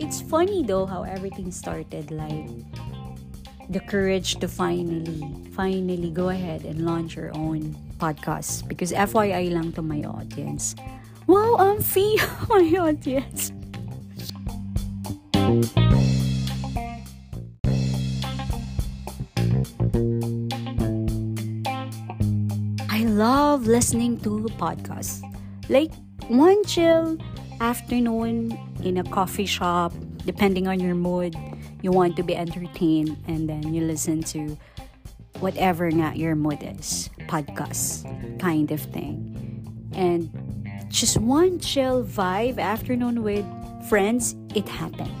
It's funny though how everything started like the courage to finally, finally go ahead and launch your own podcast. Because FYI lang to my audience. Wow, I'm fee my audience. Love listening to podcasts. Like one chill afternoon in a coffee shop, depending on your mood, you want to be entertained and then you listen to whatever nga your mood is, podcast kind of thing. And just one chill vibe afternoon with friends, it happened.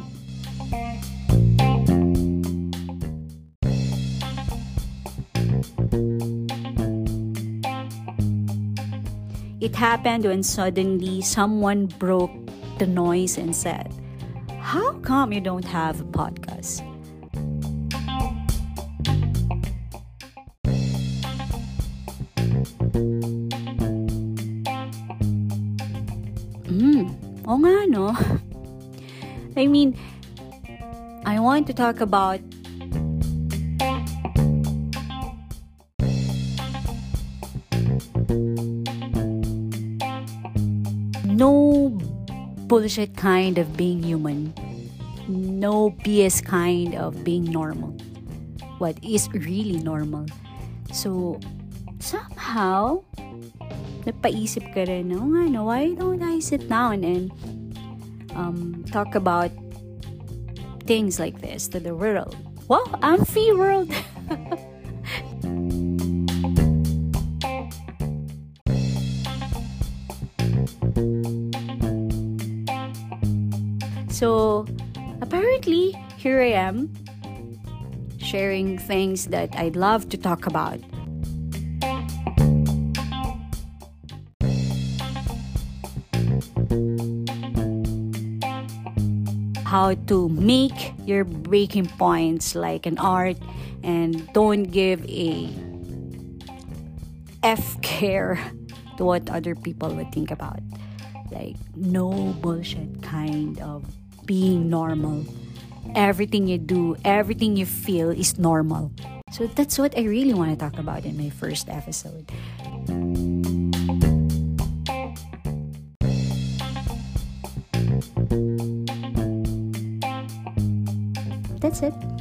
It happened when suddenly someone broke the noise and said, How come you don't have a podcast? Hmm, oh nga no. I mean, I want to talk about no bullshit kind of being human. No BS kind of being normal. What is really normal. So, somehow, napaisip ka rin, oh nga no, why don't I sit down and um, talk about things like this to the world? Well, I'm free world. So, apparently, here I am sharing things that I'd love to talk about. How to make your breaking points like an art and don't give a F care to what other people would think about. Like, no bullshit kind of being normal. Everything you do, everything you feel is normal. So that's what I really want to talk about in my first episode. That's it.